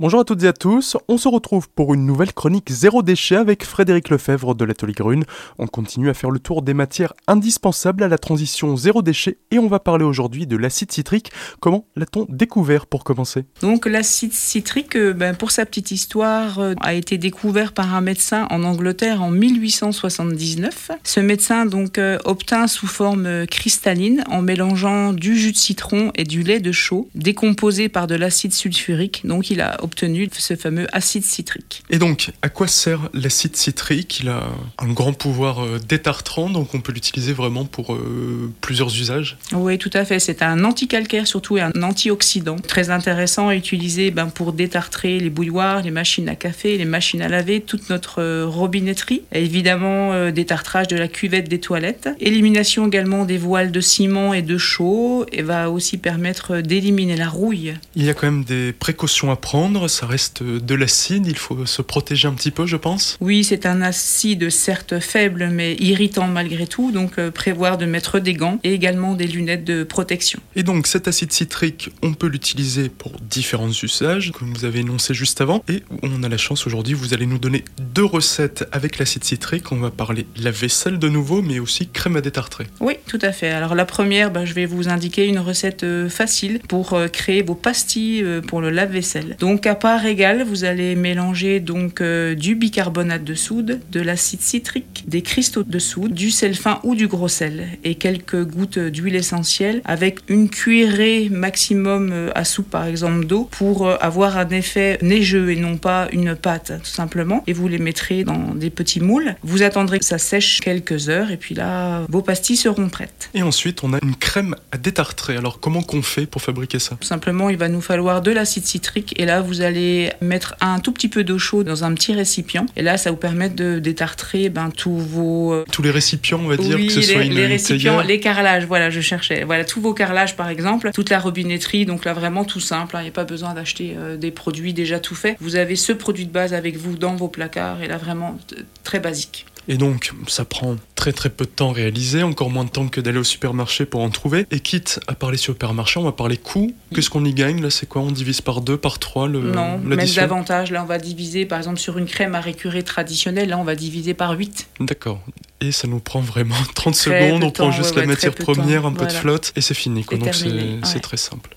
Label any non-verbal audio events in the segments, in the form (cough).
Bonjour à toutes et à tous, on se retrouve pour une nouvelle chronique zéro déchet avec Frédéric Lefebvre de l'Atelier Grune. On continue à faire le tour des matières indispensables à la transition zéro déchet et on va parler aujourd'hui de l'acide citrique. Comment l'a-t-on découvert pour commencer? Donc l'acide citrique, euh, ben, pour sa petite histoire, euh, a été découvert par un médecin en Angleterre en 1879. Ce médecin donc euh, obtint sous forme cristalline en mélangeant du jus de citron et du lait de chaux décomposé par de l'acide sulfurique. Donc il a obtenu ce fameux acide citrique. Et donc, à quoi sert l'acide citrique? Il a un grand pouvoir euh, détartrant, donc on peut l'utiliser vraiment pour euh, plusieurs usages. Oui, tout à fait. C'est un anticalcaire surtout et un antioxydant. Très intéressant à utiliser ben, pour détartrer les bouilloires, les machines à café, les machines à laver, toute notre euh, robinetterie. Et évidemment, détartrage de la cuvette des toilettes. Élimination également des voiles de ciment et de chaux et va aussi permettre d'éliminer la rouille. Il y a quand même des précautions à prendre ça reste de l'acide, il faut se protéger un petit peu, je pense. Oui, c'est un acide certes faible, mais irritant malgré tout, donc euh, prévoir de mettre des gants et également des lunettes de protection. Et donc cet acide citrique, on peut l'utiliser pour différents usages, comme vous avez énoncé juste avant, et on a la chance aujourd'hui, vous allez nous donner deux recettes avec l'acide citrique, on va parler la vaisselle de nouveau, mais aussi crème à détartrer. Oui, tout à fait. Alors la première, ben, je vais vous indiquer une recette euh, facile pour euh, créer vos pastilles pour le lave-vaisselle. Donc à part égale, vous allez mélanger donc euh, du bicarbonate de soude, de l'acide citrique, des cristaux de soude, du sel fin ou du gros sel et quelques gouttes d'huile essentielle avec une cuillerée maximum euh, à soupe par exemple d'eau pour euh, avoir un effet neigeux et non pas une pâte tout simplement. Et vous les mettrez dans des petits moules. Vous attendrez que ça sèche quelques heures et puis là vos pastilles seront prêtes. Et ensuite on a une crème à détartrer. Alors comment qu'on fait pour fabriquer ça? Tout simplement il va nous falloir de l'acide citrique et là vous allez mettre un tout petit peu d'eau chaude dans un petit récipient. Et là, ça vous permet de détartrer ben, tous vos... Euh, tous les récipients, on va dire, que ce les, soit une, les récipients, les carrelages, voilà, je cherchais. Voilà, tous vos carrelages, par exemple, toute la robinetterie, donc là, vraiment tout simple. Hein. Il n'y a pas besoin d'acheter euh, des produits déjà tout faits. Vous avez ce produit de base avec vous dans vos placards, et là, vraiment très basique. Et donc, ça prend très très peu de temps à réaliser, encore moins de temps que d'aller au supermarché pour en trouver. Et quitte à parler supermarché, on va parler coût. Qu'est-ce qu'on y gagne Là, c'est quoi? On divise par deux, par trois le, Non, même davantage. Là, on va diviser, par exemple, sur une crème à récurer traditionnelle, là, on va diviser par 8. D'accord. Et ça nous prend vraiment (laughs) 30 secondes. On prend juste la matière première, un peu de flotte, et c'est fini. Quoi. Donc, c'est très simple.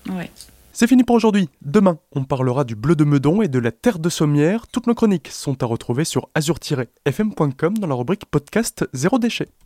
C'est fini pour aujourd'hui. Demain, on parlera du bleu de Meudon et de la terre de Sommière. Toutes nos chroniques sont à retrouver sur azur-fm.com dans la rubrique podcast Zéro déchet.